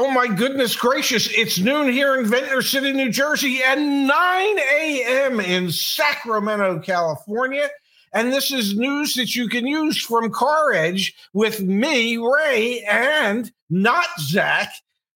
Oh my goodness gracious. It's noon here in Ventnor City, New Jersey, and 9 a.m. in Sacramento, California. And this is news that you can use from CarEdge with me, Ray, and not Zach,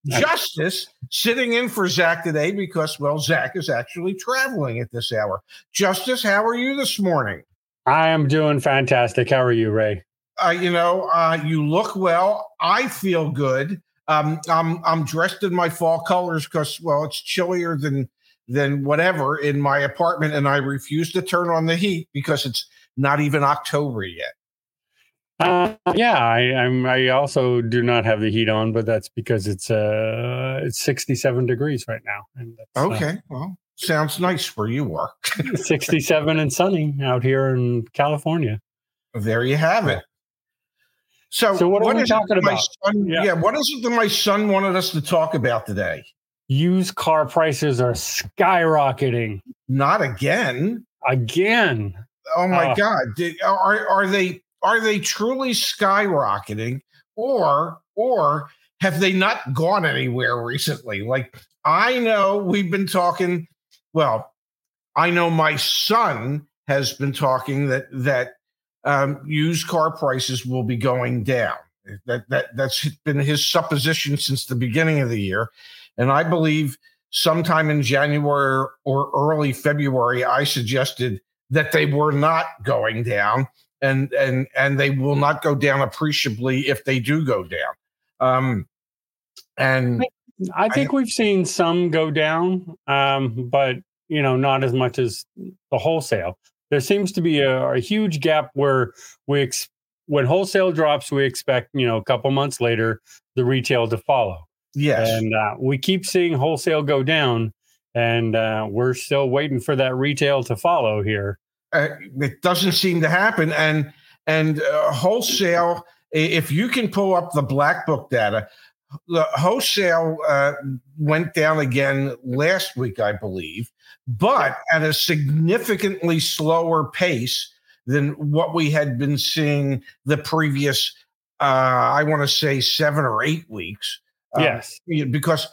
Justise, sitting in for Zach today because, well, Zach is actually traveling at this hour. Justise, how are you this morning? I am doing fantastic. How are you, Ray? Uh, you know, uh, you look well. I feel good. Um, I'm I'm dressed in my fall colors because well, it's chillier than than whatever in my apartment, and I refuse to turn on the heat because it's not even October yet. Uh, yeah, I, I'm. I also do not have the heat on, but that's because it's uh it's 67 degrees right now. And okay, uh, well, sounds nice where you are. 67 and sunny out here in California. There you have it. So, so what, what are we talking about? Son, yeah. yeah, what is it that my son wanted us to talk about today? Used car prices are skyrocketing. Not again. Again. Oh my uh, God! Did, are are they are they truly skyrocketing, or or have they not gone anywhere recently? Like I know we've been talking. Well, I know my son has been talking that that um, used car prices will be going down. That that that's been his supposition since the beginning of the year, and I believe sometime in January or early February, I suggested that they were not going down, and and and they will not go down appreciably if they do go down. Um, and I think I, we've seen some go down, um, but you know, not as much as the wholesale there seems to be a, a huge gap where we ex- when wholesale drops, we expect you know a couple months later the retail to follow. Yes, and uh, we keep seeing wholesale go down, and uh, we're still waiting for that retail to follow here. Uh, it doesn't seem to happen, and and uh, wholesale. If you can pull up the black book data, the wholesale uh, went down again last week, I believe, but at a significantly slower pace than what we had been seeing the previous, uh, I want to say, seven or eight weeks. Um, yes, because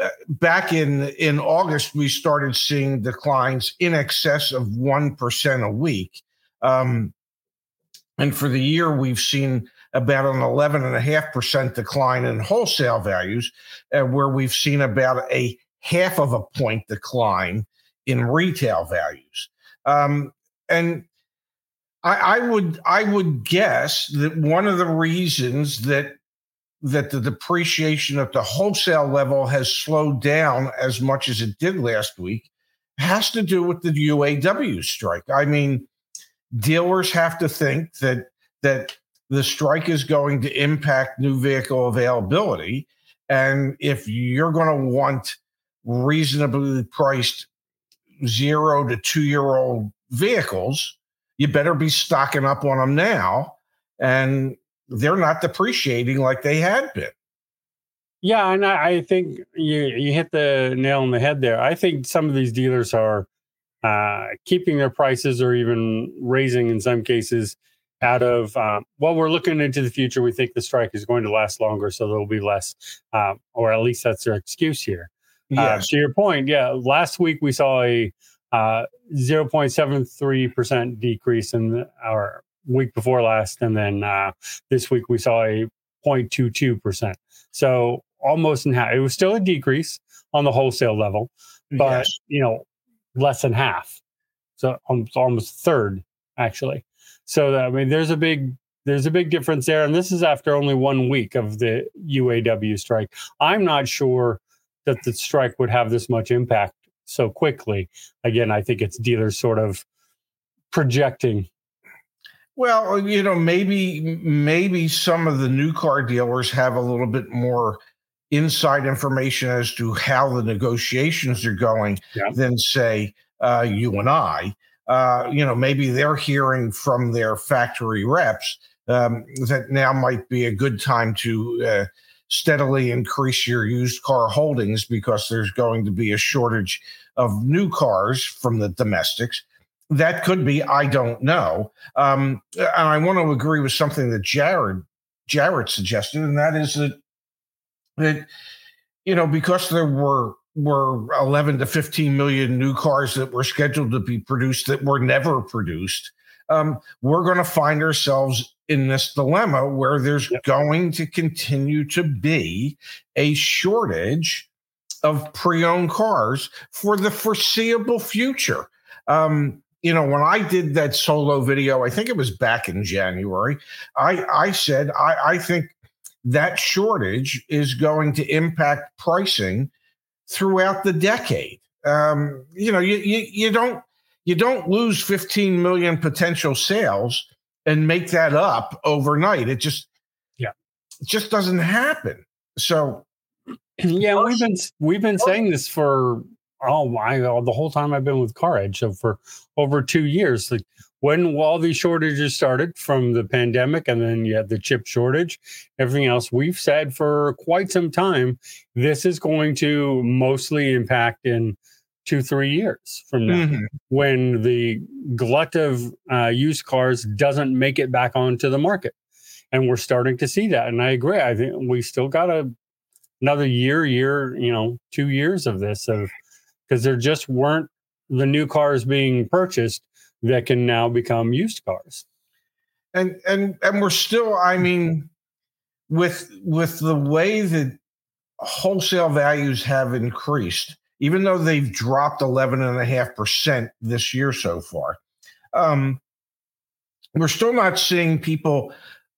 uh, back in in August we started seeing declines in excess of one percent a week, um, and for the year we've seen about an 11.5% decline in wholesale values, uh, where we've seen about a half of a point decline in retail values. Um, and I, I would I would guess that one of the reasons that that the depreciation at the wholesale level has slowed down as much as it did last week has to do with the UAW strike. I mean, dealers have to think that that the strike is going to impact new vehicle availability. And if you're going to want reasonably priced zero to two year old vehicles, you better be stocking up on them now. And they're not depreciating like they had been. Yeah, and I, I think you you hit the nail on the head there. I think some of these dealers are uh, keeping their prices or even raising in some cases out of um, well we're looking into the future we think the strike is going to last longer so there'll be less um, or at least that's their excuse here uh, yes. Uh, to your point yeah last week we saw a uh, 0.73% decrease in our week before last and then uh, this week we saw a 0.22% so almost in half it was still a decrease on the wholesale level but yes. you know less than half so almost, almost third actually so I mean, there's a big there's a big difference there, and this is after only one week of the UAW strike. I'm not sure that the strike would have this much impact so quickly. Again, I think it's dealers sort of projecting. Well, you know, maybe maybe some of the new car dealers have a little bit more inside information as to how the negotiations are going yeah. than say uh, you and I uh, you know, maybe they're hearing from their factory reps um, that now might be a good time to uh, steadily increase your used car holdings because there's going to be a shortage of new cars from the domestics. That could be, I don't know. Um, and I want to agree with something that Jared Jared suggested, and that is that that you know, because there were were 11 to 15 million new cars that were scheduled to be produced that were never produced, um, we're going to find ourselves in this dilemma where there's yep. going to continue to be a shortage of pre-owned cars for the foreseeable future. Um, you know, when I did that solo video, I think it was back in January, I, I said I, I think that shortage is going to impact pricing throughout the decade. Um, you know, you, you you don't you don't lose 15 million potential sales and make that up overnight. It just yeah, it just doesn't happen. So yeah, we've been we've been saying this for oh my the whole time I've been with Car Edge, so for over two years. Like when all these shortages started from the pandemic and then you had the chip shortage, everything else, we've said for quite some time, this is going to mostly impact in two, three years from now mm-hmm. when the glut of uh, used cars doesn't make it back onto the market. And we're starting to see that. And I agree. I think we still got a, another year, year, you know, two years of this of because there just weren't the new cars being purchased that can now become used cars. And and and we're still, I mean, with with the way that wholesale values have increased, even though they've dropped 11.5% this year so far, um, we're still not seeing people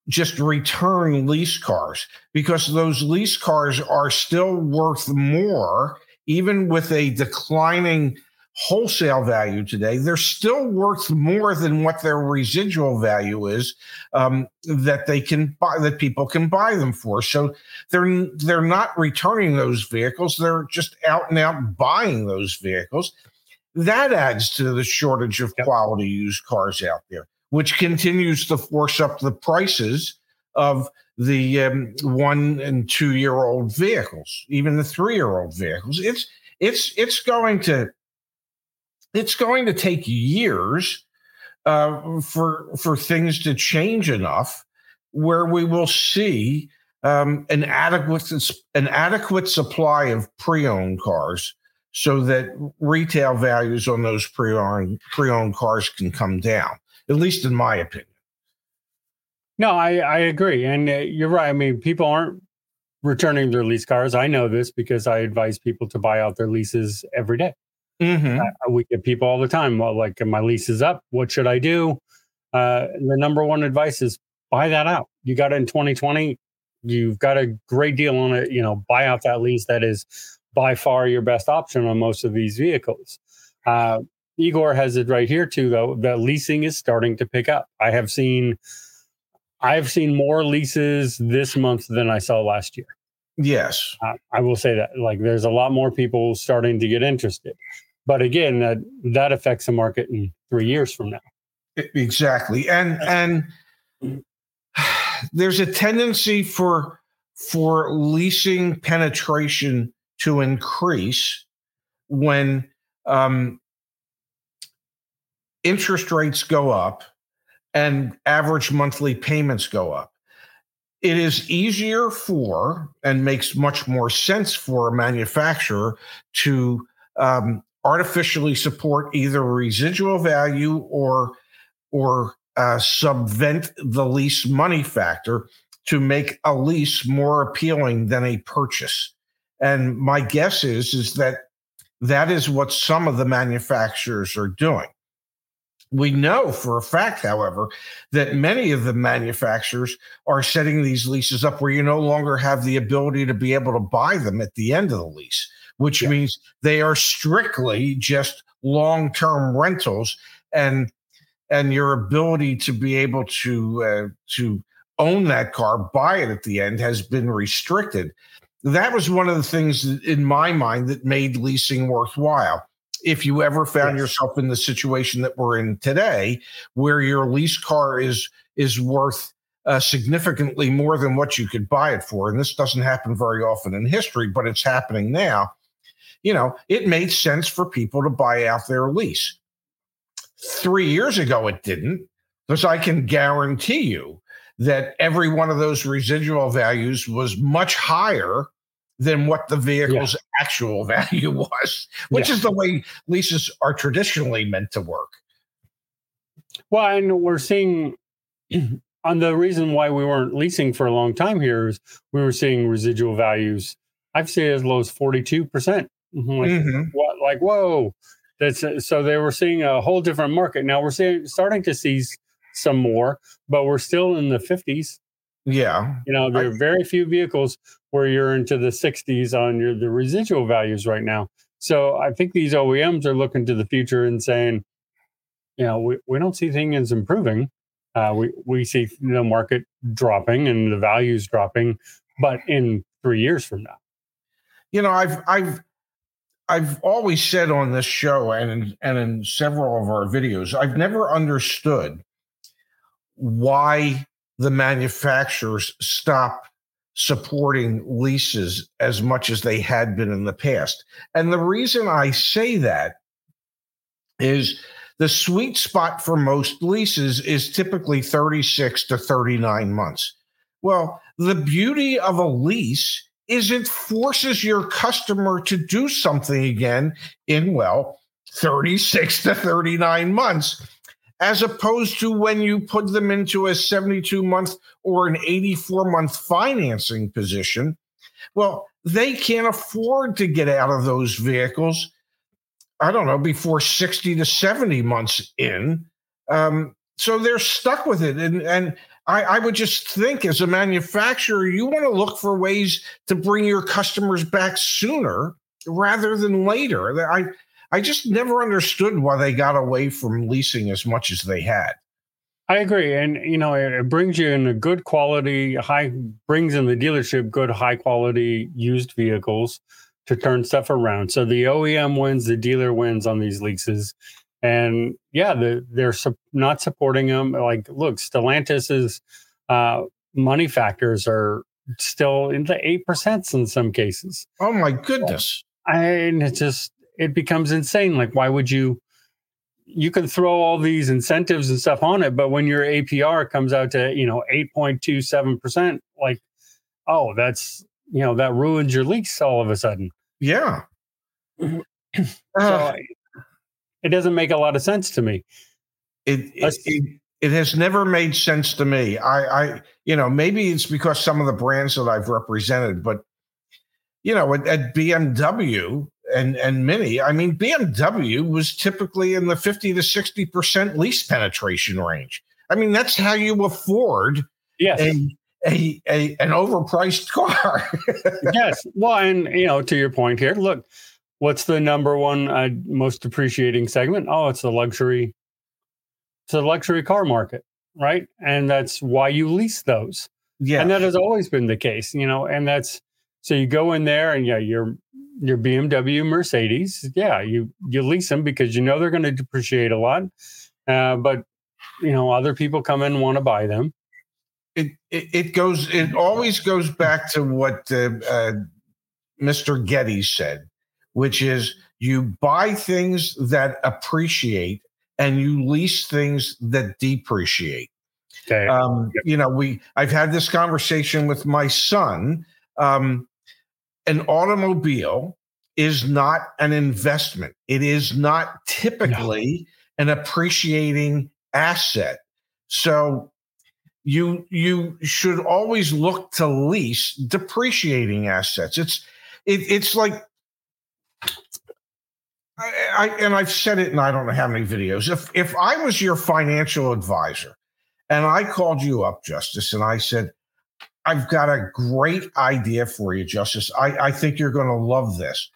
just return lease cars because those lease cars are still worth more, even with a declining wholesale value today, they're still worth more than what their residual value is um, that they can buy that people can buy them for. So they're they're not returning those vehicles; they're just out and out buying those vehicles. That adds to the shortage of quality used cars out there, which continues to force up the prices of the um, one and two year old vehicles, even the three year old vehicles. It's it's it's going to it's going to take years uh, for for things to change enough where we will see um, an adequate an adequate supply of pre-owned cars so that retail values on those pre-owned pre-owned cars can come down at least in my opinion. No i i agree. And uh, you're right. I mean people aren't returning their lease cars. I know this because i advise people to buy out their leases every day Mm-hmm. We get people all the time. Well, like my lease is up. What should I do? Uh, the number one advice is buy that out. You got it in 2020. You've got a great deal on it. You know, buy out that lease. That is by far your best option on most of these vehicles. Uh, Igor has it right here too, though. That leasing is starting to pick up. I have seen, I've seen more leases this month than I saw last year. Yes, uh, I will say that. Like, there's a lot more people starting to get interested. But again, that that affects the market in three years from now. Exactly, and and there's a tendency for for leasing penetration to increase when um, interest rates go up and average monthly payments go up. It is easier for and makes much more sense for a manufacturer to um, artificially support either residual value or or uh, subvent the lease money factor to make a lease more appealing than a purchase. And my guess is is that that is what some of the manufacturers are doing. We know for a fact, however, that many of the manufacturers are setting these leases up where you no longer have the ability to be able to buy them at the end of the lease which yeah. means they are strictly just long-term rentals and and your ability to be able to uh, to own that car buy it at the end has been restricted that was one of the things in my mind that made leasing worthwhile if you ever found yes. yourself in the situation that we're in today where your lease car is is worth uh, significantly more than what you could buy it for and this doesn't happen very often in history but it's happening now you know, it made sense for people to buy out their lease. Three years ago, it didn't, because I can guarantee you that every one of those residual values was much higher than what the vehicle's yeah. actual value was, which yeah. is the way leases are traditionally meant to work. Well, and we're seeing on the reason why we weren't leasing for a long time here is we were seeing residual values. I've seen as low as 42%. Mm-hmm. Like, mm-hmm. what, like, whoa. That's so they were seeing a whole different market. Now we're seeing starting to see some more, but we're still in the 50s. Yeah. You know, there are very few vehicles where you're into the 60s on your the residual values right now. So I think these OEMs are looking to the future and saying, you know, we, we don't see things improving. Uh, we we see the market dropping and the values dropping, but in three years from now. You know, I've I've I've always said on this show and in, and in several of our videos, I've never understood why the manufacturers stop supporting leases as much as they had been in the past. And the reason I say that is the sweet spot for most leases is typically 36 to 39 months. Well, the beauty of a lease is it forces your customer to do something again in, well, 36 to 39 months, as opposed to when you put them into a 72 month or an 84 month financing position. Well, they can't afford to get out of those vehicles I don't know, before 60 to 70 months in. Um, so they're stuck with it. And, and I, I, would just think as a manufacturer, you want to look for ways to bring your customers back sooner rather than later. I, I just never understood why they got away from leasing as much as they had. I agree, and you know it brings you in a good quality, high brings in the dealership good, high quality used vehicles to turn stuff around. So the OEM wins, the dealer wins on these leases. And yeah, the, they're su- not supporting them. Like, look, Stellantis's uh, money factors are still in the 8% in some cases. Oh my goodness. And it just, it becomes insane. Like, why would you? You can throw all these incentives and stuff on it, but when your APR comes out to, you know, 8.27%, like, oh, that's you know that ruins your lease all of a sudden. Yeah. so uh, it doesn't make a lot of sense to me. It it, it it, has never made sense to me. I I you know maybe it's because some of the brands that I've represented, but you know at, at BMW and and Mini, I mean BMW was typically in the fifty to sixty percent lease penetration range. I mean that's how you afford yes. a a, a an overpriced car. yes. Well, and you know, to your point here, look, what's the number one uh, most depreciating segment? Oh, it's the luxury. It's a luxury car market, right? And that's why you lease those. Yeah. And that has always been the case, you know, and that's so you go in there and yeah, your your BMW, Mercedes, yeah, you you lease them because you know they're going to depreciate a lot. Uh, but you know, other people come in and want to buy them it, it, goes it always goes back to what uh, uh, Mr. Getty said, which is you buy things that appreciate and you lease things that depreciate. Okay. Um, yep. You know, we I've had this conversation with my son. Um, an automobile is not an investment. It is not typically no. an appreciating asset. So you you should always look to lease depreciating assets. It's it, it's like I, I, and I've said it, and I don't know how many videos. If if I was your financial advisor, and I called you up, Justise, and I said, "I've got a great idea for you, Justise. I, I think you're going to love this.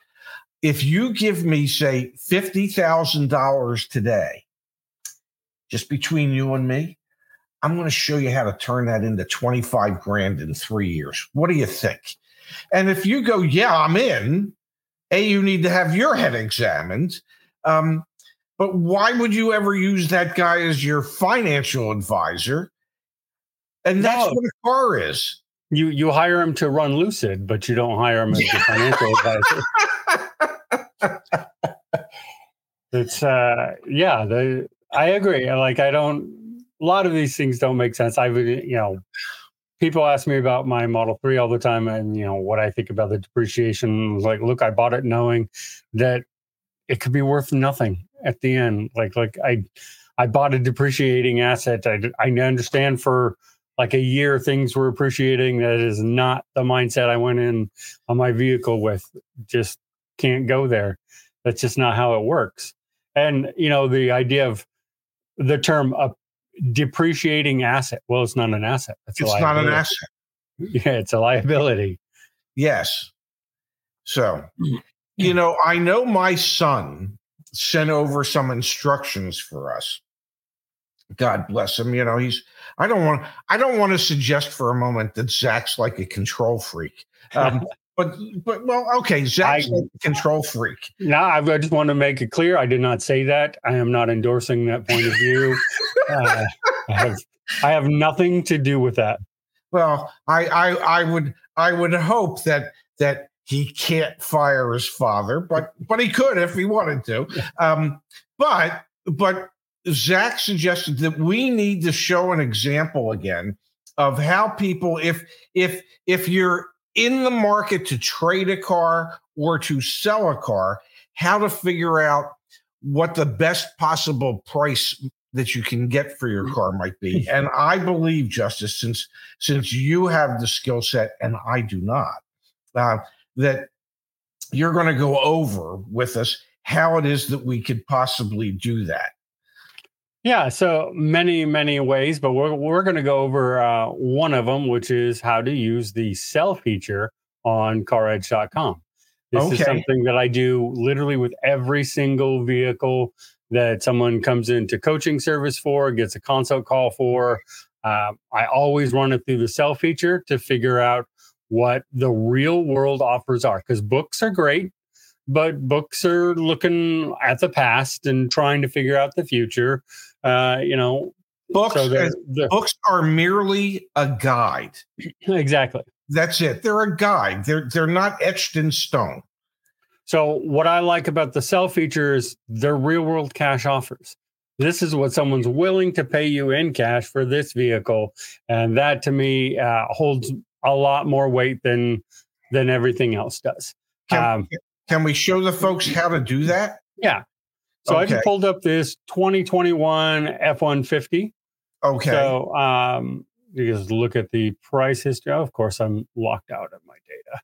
If you give me, say, fifty thousand dollars today, just between you and me, I'm going to show you how to turn that into 25 grand in three years. What do you think? And if you go, yeah, I'm in, A, you need to have your head examined. Um, but why would you ever use that guy as your financial advisor? And that's no. what a car is. You you hire him to run Lucid, but you don't hire him as a financial advisor. it's uh yeah, the I agree. Like I don't a lot of these things don't make sense. I would, you know, people ask me about my Model 3 all the time and, you know, what I think about the depreciation. Like, look, I bought it knowing that it could be worth nothing at the end. Like, like I, I bought a depreciating asset. I, I understand for like a year things were appreciating. That is not the mindset I went in on my vehicle with. Just can't go there. That's just not how it works. And, you know, the idea of the term a depreciating asset. Well, it's not an asset. It's, it's not an asset. Yeah, it's a liability. Yes. So, you know, I know my son sent over some instructions for us. God bless him. You know, he's I don't want I don't want to suggest for a moment that Zach's like a control freak. Um, but but well, okay, Zach's I, like a control freak. No, I, just want to make it clear. I did not say that. I am not endorsing that point of view. uh, I have I have nothing to do with that. Well, I I I would I would hope that that he can't fire his father, but but he could if he wanted to. Um, but but Zach suggested that we need to show an example again of how people, if if if you're in the market to trade a car or to sell a car, how to figure out what the best possible price that you can get for your car might be. And I believe, Justise, since since you have the skill set and I do not, uh, that you're going to go over with us how it is that we could possibly do that. Yeah, so many, many ways, but we're, we're going to go over uh, one of them, which is how to use the sell feature on caredge.com. This okay. is something that I do literally with every single vehicle that someone comes into coaching service for, gets a consult call for. Uh, I always run it through the sell feature to figure out what the real world offers are because books are great but books are looking at the past and trying to figure out the future uh, you know books so they're, they're, books are merely a guide. Exactly. That's it. They're a guide. They're they're not etched in stone. So what i like about the sell feature is they're real world cash offers. This is what someone's willing to pay you in cash for this vehicle and that to me uh, holds a lot more weight than than everything else does. Can, um, can we show the folks how to do that? Yeah. So okay. I just pulled up this 2021 F-150. Okay. So um, you just look at the price history. Oh, of course, I'm locked out of my data.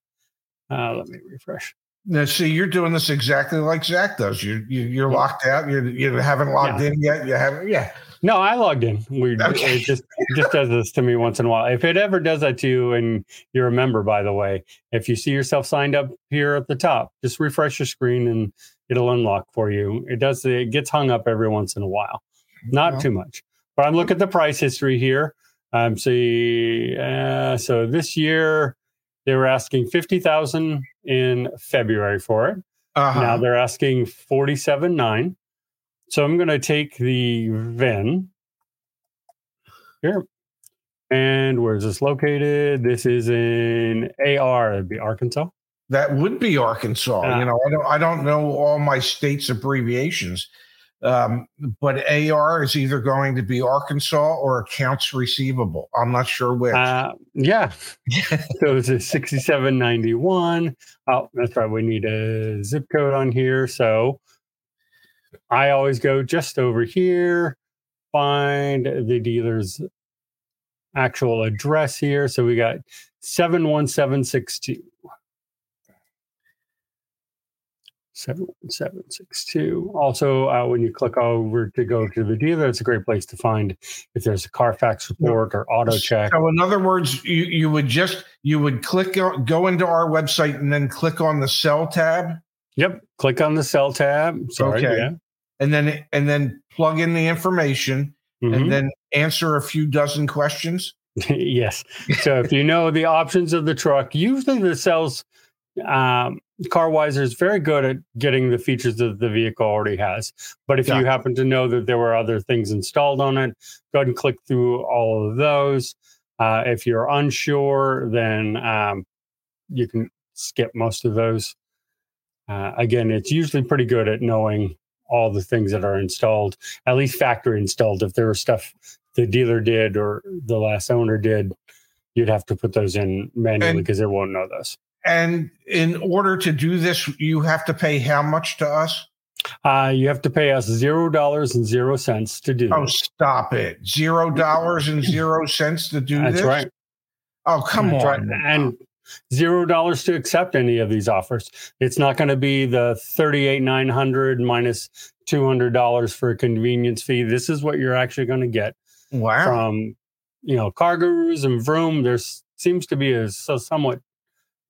Uh, let me refresh. Now, see, you're doing this exactly like Zach does. You, you you're locked out. You you haven't logged yeah. in yet. You haven't. Yeah. No, I logged in. We okay. it just it just does this to me once in a while. If it ever does that to you, and you're a member, by the way, if you see yourself signed up here at the top, just refresh your screen and it'll unlock for you. It does. It gets hung up every once in a while, not too much. But I'm looking at the price history here. Um, see, uh, so this year they were asking fifty thousand in February for it. Uh-huh. Now they're asking forty-seven nine. So I'm going to take the VIN here. And where is this located? This is in AR, it'd be Arkansas. That would be Arkansas. Uh, you know, I don't I don't know all my states' abbreviations. Um, but AR is either going to be Arkansas or accounts receivable. I'm not sure which. Uh, yeah. so it's a 6791. Oh, that's right. We need a zip code on here. So I always go just over here, find the dealer's actual address here. So we got 71762. 71762. Also, uh, when you click over to go to the dealer, it's a great place to find if there's a Carfax report or auto check. So, in other words, you, you would just you would click go into our website and then click on the sell tab. Yep, click on the sell tab. Sorry, okay. yeah and then and then plug in the information mm-hmm. and then answer a few dozen questions? Yes. So if you know the options of the truck usually the sales um, carwiser is very good at getting the features that the vehicle already has. But if yeah. you happen to know that there were other things installed on it go ahead and click through all of those. Uh, if you're unsure then um, you can skip most of those. Uh, again it's usually pretty good at knowing all the things that are installed, at least factory installed. If there was stuff the dealer did or the last owner did you'd have to put those in manually because it won't know those. And in order to do this, you have to pay how much to us? Uh, you have to pay us zero dollars and zero cents to do Oh, this. stop it. Zero dollars and zero cents to do That's this? right. Oh, come That's on. right. And zero dollars to accept any of these offers. It's not going to be the thirty-eight nine hundred minus two hundred dollars for a convenience fee. This is what you're actually going to get wow. from you know car gurus and vroom there seems to be a so somewhat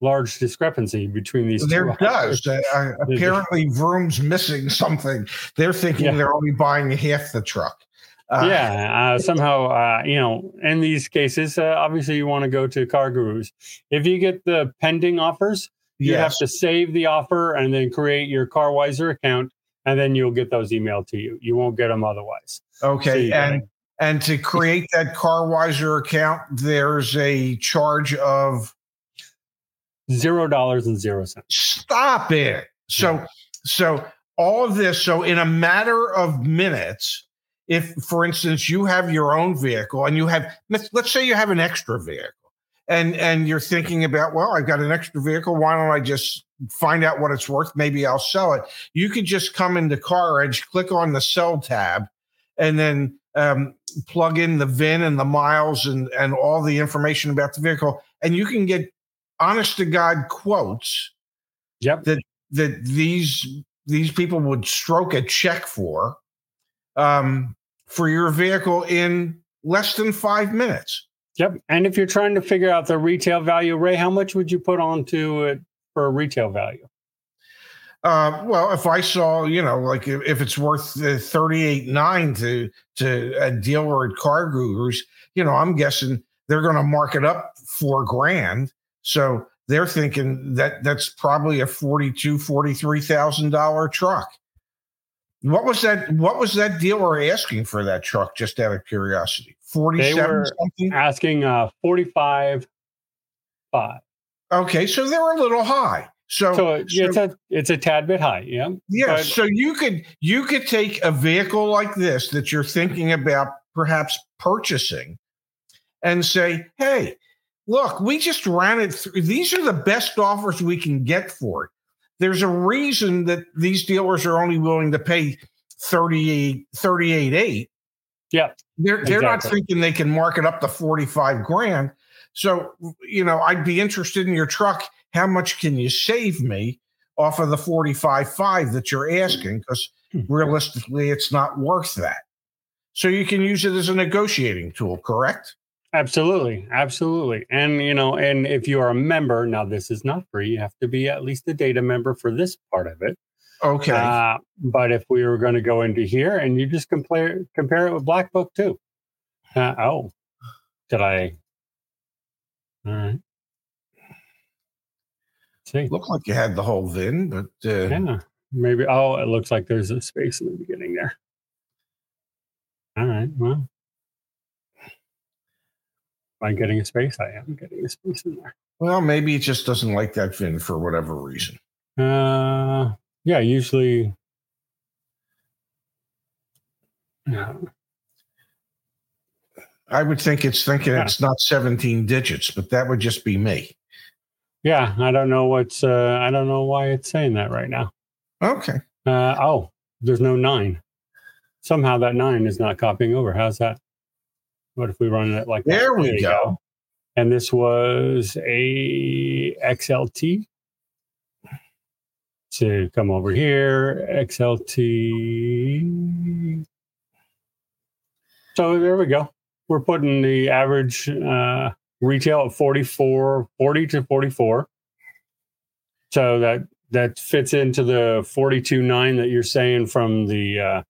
large discrepancy between these There two does. Uh, apparently, Vroom's missing something. They're thinking Yeah. they're only buying half the truck. Uh, yeah uh, somehow uh, you know in these cases uh, obviously you want to go to car gurus if you get the pending offers you have to save the offer and then create your carwiser account and then you'll get those emailed to you you won't get them otherwise So Okay. gotta- and and to create that CarWiser account, there's a charge of zero dollars and zero cents stop it. So so all of this. So in a matter of minutes, if for instance you have your own vehicle and you have let's, let's say you have an extra vehicle and and you're thinking about well I've got an extra vehicle. Why don't I just find out what it's worth? Maybe I'll sell it. You could just come into CarEdge click on the sell tab and then um, plug in the VIN and the miles and and all the information about the vehicle. And you can get honest to God quotes yep. that that these these people would stroke a check for um, for your vehicle in less than five minutes. yep and if you're trying to figure out the retail value ray how much would you put onto it for a retail value Uh, well, if I saw, you know, like if, if it's worth uh, thirty eight nine to to a dealer at CarGurus, you know, I'm guessing they're going to mark it up four grand. So they're thinking that that's probably a forty two, forty three thousand dollar truck. What was that? What was that dealer asking for that truck? Just out of curiosity, forty seven were- something. asking uh 45 5 Okay, so they're a little high. So, so it- it's a it's a tad bit high yeah Yeah, But- so you could you could take a vehicle like this that you're thinking about perhaps purchasing and say, "Hey, look, we just ran it through. These are the best offers we can get for it. There's a reason that these dealers are only willing to pay 38 38 8. Yeah, They're they're not thinking they can mark it up to 45 grand. So, you know, I'd be interested in your truck. How much can you save me off of the 45 5 that you're asking? Because Hmm. realistically, it's not worth that. So you can use it as a negotiating tool, correct? Absolutely, absolutely. And you know, and if you are a member, now this is not free. You have to be at least a data member for this part of it. Okay. Uh, but if we were going to go into here and you just compare compare it with Black Book too. Uh, oh, did I? All right. See, Looked like you had the whole VIN, but uh, yeah, maybe. Oh, it looks like there's a space in the beginning there. All right. Well, am getting a space? I am getting a space in there. well, maybe it just doesn't like that VIN for whatever reason. Uh, yeah, usually. No. I would think it's thinking Yeah. it's not 17 digits, but that would just be me. Yeah, I don't know what's. Uh, I don't know why it's saying that right now. Okay. Uh, oh, there's no nine. Somehow that nine is not copying over. How's that? What if we run it like that? There we you go. And this was a XLT. To come over here, XLT. So there we go. We're putting the average uh, retail at 44, 40 to 44. So that that fits into the 42.9 that you're saying from the uh,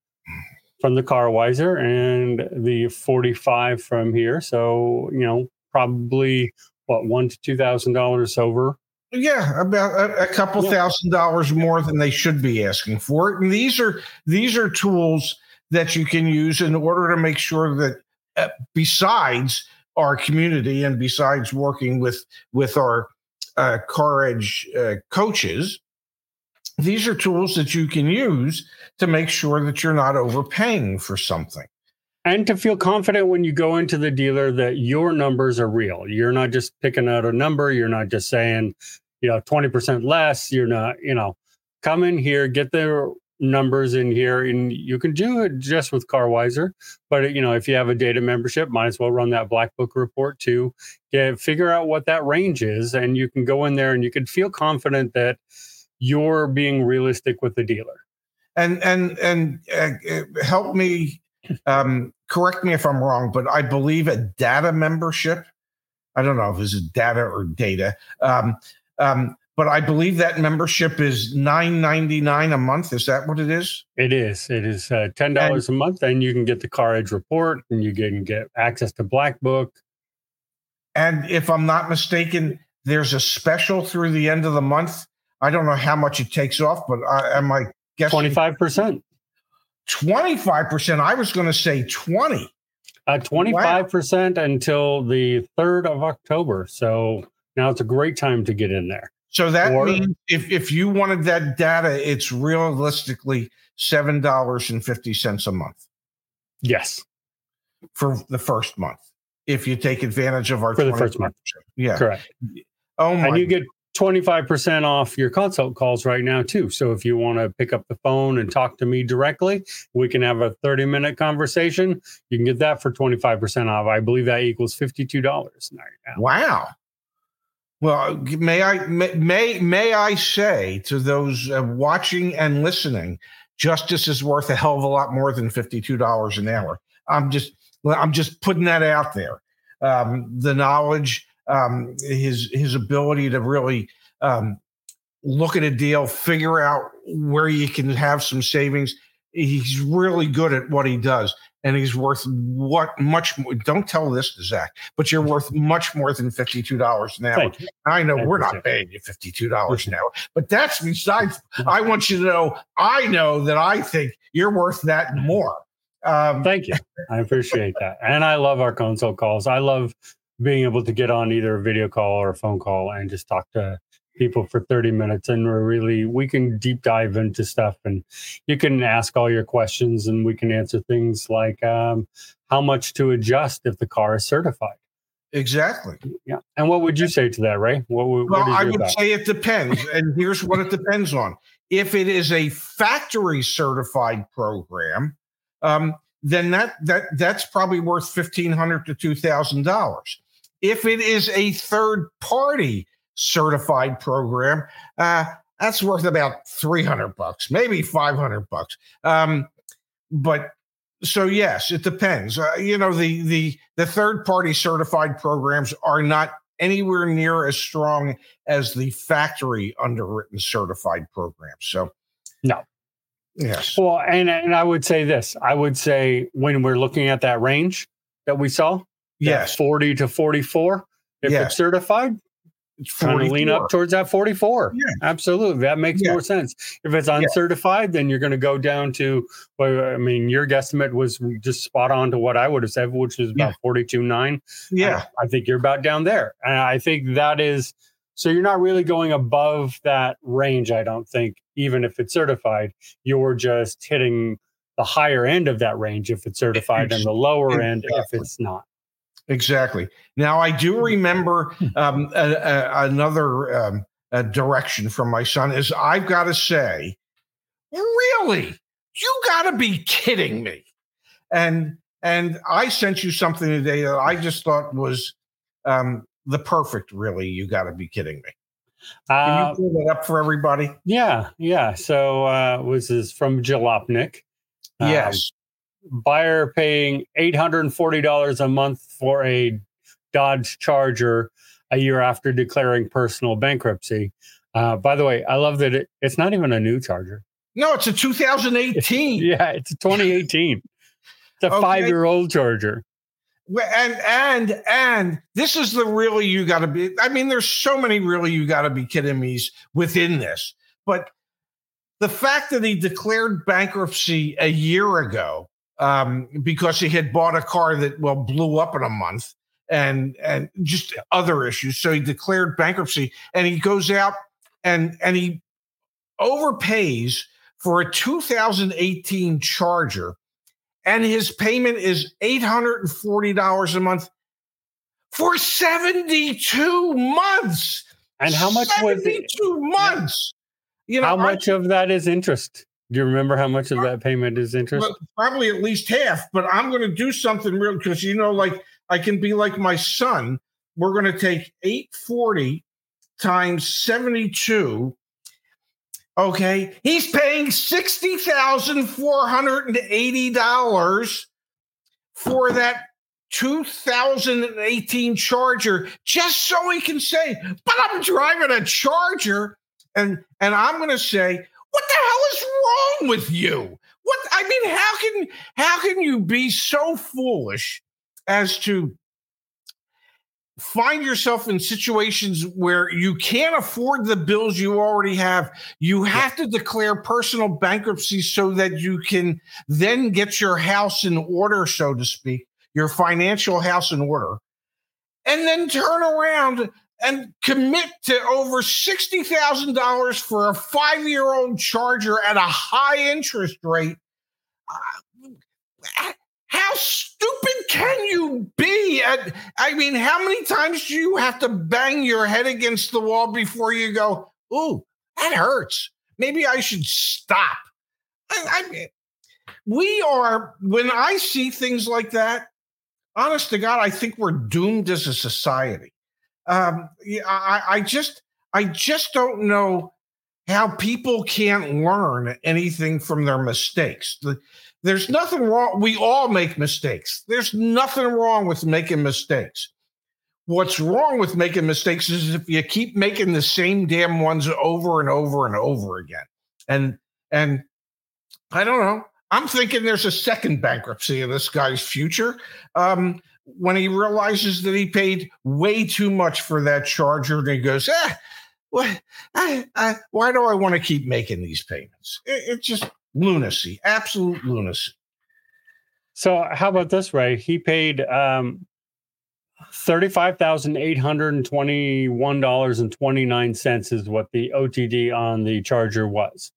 from the Carwiser and the 45 from here. So you know probably what one to two thousand dollars over. Yeah, about a, a couple Yeah. thousand dollars more than they should be asking for it. And these are these are tools that you can use in order to make sure that uh, besides our community and besides working with with our uh, car edge uh, coaches, these are tools that you can use to make sure that you're not overpaying for something. and to feel confident when you go into the dealer that your numbers are real. You're not just picking out a number. You're not just saying, you know, 20% less. You're not, you know, come in here, get the numbers in here, and you can do it just with CarWiser. But, you know, if you have a data membership, might as well run that Black Book report too. Get, figure out what that range is, and you can go in there and you can feel confident that you're being realistic with the dealer. And, and, and uh, help me um, correct me if I'm wrong, but I believe a data membership. I don't know if it's data or data. Um, um, but I believe that membership is nine ninety nine a month. Is that what it is? It is. It is uh, ten dollars a month, and you can get the CarEdge report, and you can get access to Black Book. And if I'm not mistaken, there's a special through the end of the month. I don't know how much it takes off, but I, am I guessing twenty five percent. 25%. I was going to say 20. Uh, 25% wow. until the 3rd of October. So now it's a great time to get in there. So that or, means if, if you wanted that data, it's realistically $7.50 a month. Yes. For the first month. If you take advantage of our for the first month. Yeah. Correct. Oh my and you get 25% off your consult calls right now too. So if you want to pick up the phone and talk to me directly we can have a 30 minute conversation. You can get that for 25% off. I believe that equals $52 now. wow. Well may i may may i say to those uh, watching and listening justice is worth a hell of a lot more than $52 an hour. I'm just i'm just putting that out there. Um, the knowledge um, his his ability to really um, look at a deal, figure out where you can have some savings. He's really good at what he does, and he's worth what much more. Don't tell this to Zach, but you're worth much more than fifty two dollars an hour. I know we're not paying you fifty two dollars an hour, but that's besides. I want you to know. I know that I think you're worth that more. Um, Thank you. I appreciate that, and I love our console calls. I love being able to get on either a video call or a phone call and just talk to people for 30 minutes and we're really we can deep dive into stuff and you can ask all your questions and we can answer things like um, how much to adjust if the car is certified. Exactly. Yeah and what would you say to that ray? What, well i would say it depends and here's what it depends on. If it is a factory certified program um, then that that that's probably worth 1500 to $2000 if it is a third party certified program, uh, that's worth about 300 bucks, maybe 500 bucks. Um, but so yes, it depends. Uh, you know, the the the third party certified programs are not anywhere near as strong as the factory underwritten certified programs. So no. Yes. Well, and and I would say this. I would say when we're looking at that range that we saw, yes, 40 to 44, if it's certified, it's kind of lean up towards that 44. Yeah. Absolutely. That makes yeah. more sense. If it's uncertified, then you're going to go down to, well, I mean, your guesstimate was just spot on to what I would have said, which is about yeah. 42, 9. Yeah. I, I think you're about down there. And I think that is, so you're not really going above that range, I don't think, even if it's certified. You're just hitting the higher end of that range if it's certified and the lower end if it's not. Exactly. Now I do remember hmm. um, a, a, another um, direction from my son is I've got to say, really, you got to be kidding me, and and I sent you something today that I just thought was um, the perfect. Really, you got to be kidding me. Can uh, you pull that up for everybody? Yeah, yeah. So uh, was this from Jalopnik? Um, yes buyer paying $840 a month for a Dodge Charger a year after declaring personal bankruptcy. Uh, by the way, I love that it, it's not even a new Charger. No, it's a 2018. yeah, it's a 2018. it's a okay. five year old Charger. And and and this is the really you got to be. I mean, there's so many really you got to be kidding me's within this, but the fact that he declared bankruptcy a year ago um, because he had bought a car that well blew up in a month and and just other issues. So he declared bankruptcy and he goes out and and he overpays for a 2018 Charger and his payment is $840 a month for 72 months. And how much was it? 72 months. You know, How I- much of that is interest? Do you remember how much of that payment is interest? Well, probably at least half, but I'm going to do something real because you know, like I can be like my son. We're going to take 840 times 72. Okay, he's paying sixty thousand four hundred and eighty dollars for that 2018 Charger, just so he can say, "But I'm driving a Charger," and and I'm going to say, "What the hell is wrong with you?" What I mean, how can how can you be so foolish as to find yourself in situations where you can't afford the bills you already have? You have to declare personal bankruptcy so that you can then get your house in order, so to speak, your financial house in order, and then turn around and commit to over $60,000 for a five year old charger at a high interest rate. Uh, how stupid can you be? At, I mean, how many times do you have to bang your head against the wall before you go, Ooh, that hurts. Maybe I should stop. I, I, we are, when I see things like that, honest to God, I think we're doomed as a society um, I, I just I just don't know how people can't learn anything from their mistakes. There's nothing wrong. We all make mistakes. There's nothing wrong with making mistakes. What's wrong with making mistakes is if you keep making the same damn ones over and over and over again. And and I don't know. I'm thinking there's a second bankruptcy in this guy's future. Um, when he realizes that he paid way too much for that charger, and he goes, "Ah, what? I, I, why do I want to keep making these payments? It, it's just lunacy, absolute lunacy." So how about this, Ray? He paid um, thirty-five thousand eight hundred and twenty-one dollars and twenty-nine cents is what the OTD on the charger was.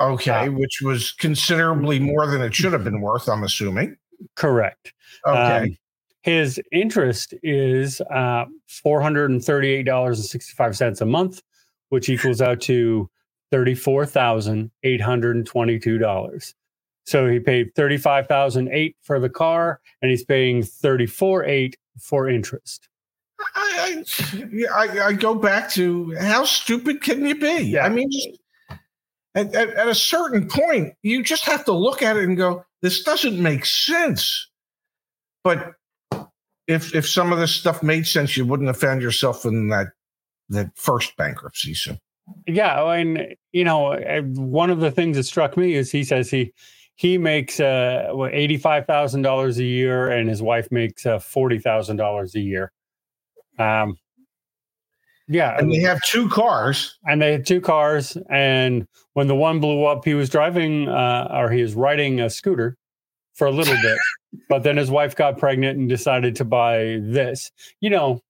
Okay, which was considerably more than it should have been worth. I'm assuming. Correct. Okay. Um, his interest is uh, four hundred and thirty-eight dollars and sixty-five cents a month, which equals out to thirty-four thousand eight hundred and twenty-two dollars. So he paid thirty-five thousand eight for the car, and he's paying thirty-four eight for interest. I, I, I, go back to how stupid can you be? Yeah. I mean, just, at, at, at a certain point, you just have to look at it and go, "This doesn't make sense." But if if some of this stuff made sense, you wouldn't have found yourself in that that first bankruptcy. So Yeah, and you know, one of the things that struck me is he says he he makes uh what, eighty-five thousand dollars a year, and his wife makes uh, forty thousand dollars a year. Um, yeah, and they have two cars. and they had two cars and when the one blew up he was driving uh, or he was riding a scooter for a little bit but then his wife got pregnant and decided to buy this you know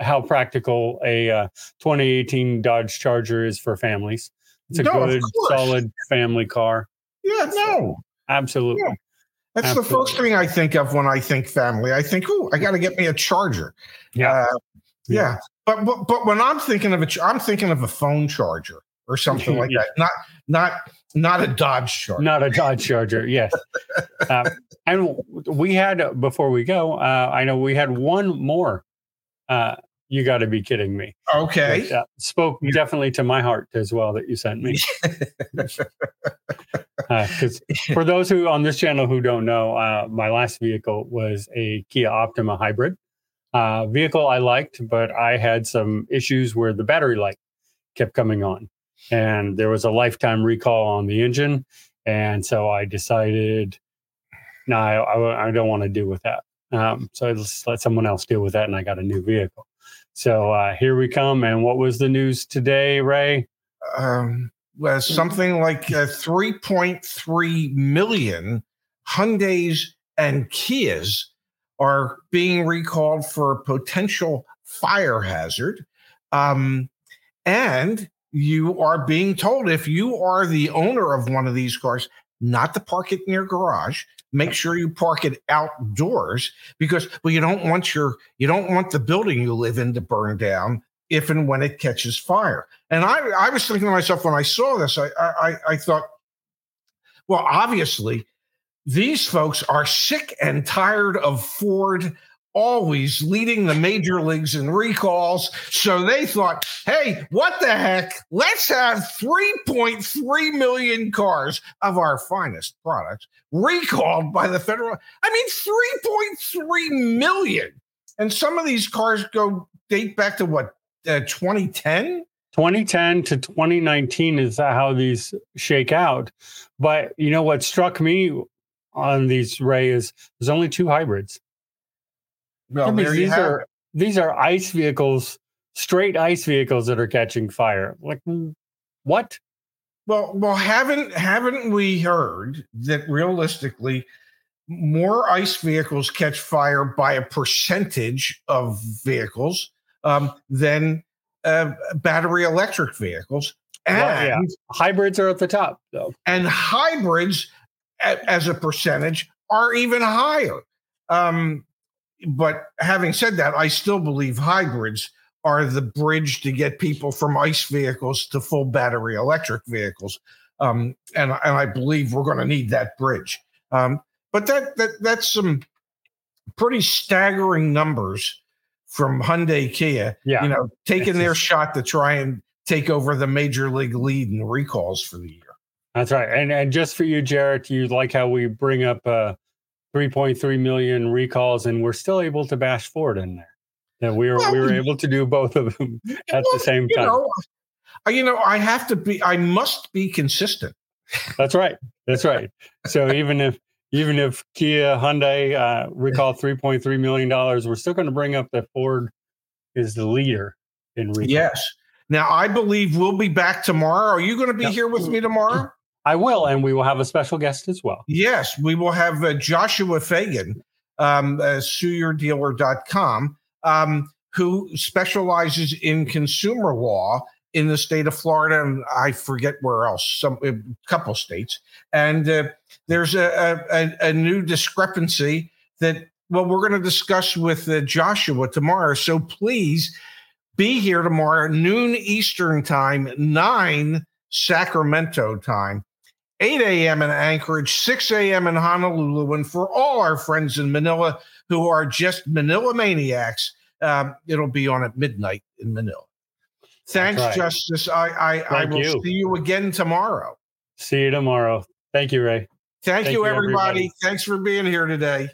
how practical a uh, 2018 dodge charger is for families it's a No, good solid family car Yeah, no. absolutely Yeah. That's the first thing I think of when I think family. I think, oh, I got to get me a charger. Yeah. Uh, yeah. But, but but when I'm thinking of a, I'm thinking of a phone charger or something like Yeah. that. Not not not a Dodge charger. not a dodge charger yes uh, and we had before we go uh, i know we had one more uh, you got to be kidding me Okay. Which, uh, spoke definitely to my heart as well that you sent me. Because for those who on this channel who don't know, uh, my last vehicle was a Kia Optima hybrid uh, vehicle. I liked, but I had some issues where the battery light kept coming on, and there was a lifetime recall on the engine, and so I decided, no, I, I, I don't want to deal with that. Um, so just let someone else deal with that, and I got a new vehicle. So uh, here we come. And what was the news today, Ray? Um, well, something like uh, 3.3 million Hyundais and Kias are being recalled for a potential fire hazard. Um, and you are being told if you are the owner of one of these cars, not to park it in your garage. Make sure you park it outdoors because well, you don't want your you don't want the building you live in to burn down if and when it catches fire. And I I was thinking to myself when I saw this, I I, I thought, well, obviously these folks are sick and tired of Ford always leading the major leagues in recalls. So they thought, hey, what the heck? Let's have 3.3 million cars of our finest products recalled by the federal. I mean, 3.3 million. And some of these cars go date back to what, uh, 2010? 2010 to 2019 is how these shake out. But you know what struck me on these Ray is there's only two hybrids. Well, there these are it. these are ICE vehicles, straight ICE vehicles that are catching fire. Like what? Well, well, haven't haven't we heard that realistically more ICE vehicles catch fire by a percentage of vehicles um, than uh, battery electric vehicles, and Well, yeah. Hybrids are at the top though. and hybrids a- as a percentage are even higher. Um, but having said that, I still believe hybrids are the bridge to get people from ICE vehicles to full battery electric vehicles. Um, and, and I believe we're going to need that bridge. Um, but that, that that's some pretty staggering numbers from Hyundai Kia. Yeah. You know, taking their just- shot to try and take over the major league lead in recalls for the year. That's right. And and just for you, Jarrett, you like how we bring up uh 3.3 million recalls and we're still able to bash Ford in there. That we were we were able to do both of them at the same you time. know, uh, you know, I have to be, I must be consistent. That's right. That's right. So even if even if Kia Hyundai uh, recall 3.3 million dollars, we're still going to bring up that Ford is the leader in recall. Yes. Now, I believe we'll be back tomorrow. Are you going to be Yep. here with me tomorrow? I will, and we will have a special guest as well. Yes, we will have uh, Joshua Feygin, um, uh, sueyourdealer.com, um, who specializes in consumer law in the state of Florida, and I forget where else, some a couple states. And uh, there's a, a, a new discrepancy that, well, we're going to discuss with uh, Joshua tomorrow. So please be here tomorrow, noon Eastern time, 9 Sacramento time. 8 a.m. in Anchorage, 6 a.m. in Honolulu, and for all our friends in Manila who are just Manila maniacs, um, it'll be on at midnight in Manila. Thanks, right. Justise. I I, I will you. see you again tomorrow. See you tomorrow. Thank you, Ray. Thank, Thank you, you, everybody. everybody. Thanks for being here today.